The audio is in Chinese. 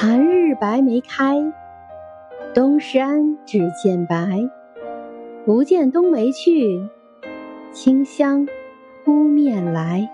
寒日白梅开东山只见白不见冬梅去清香扑面来。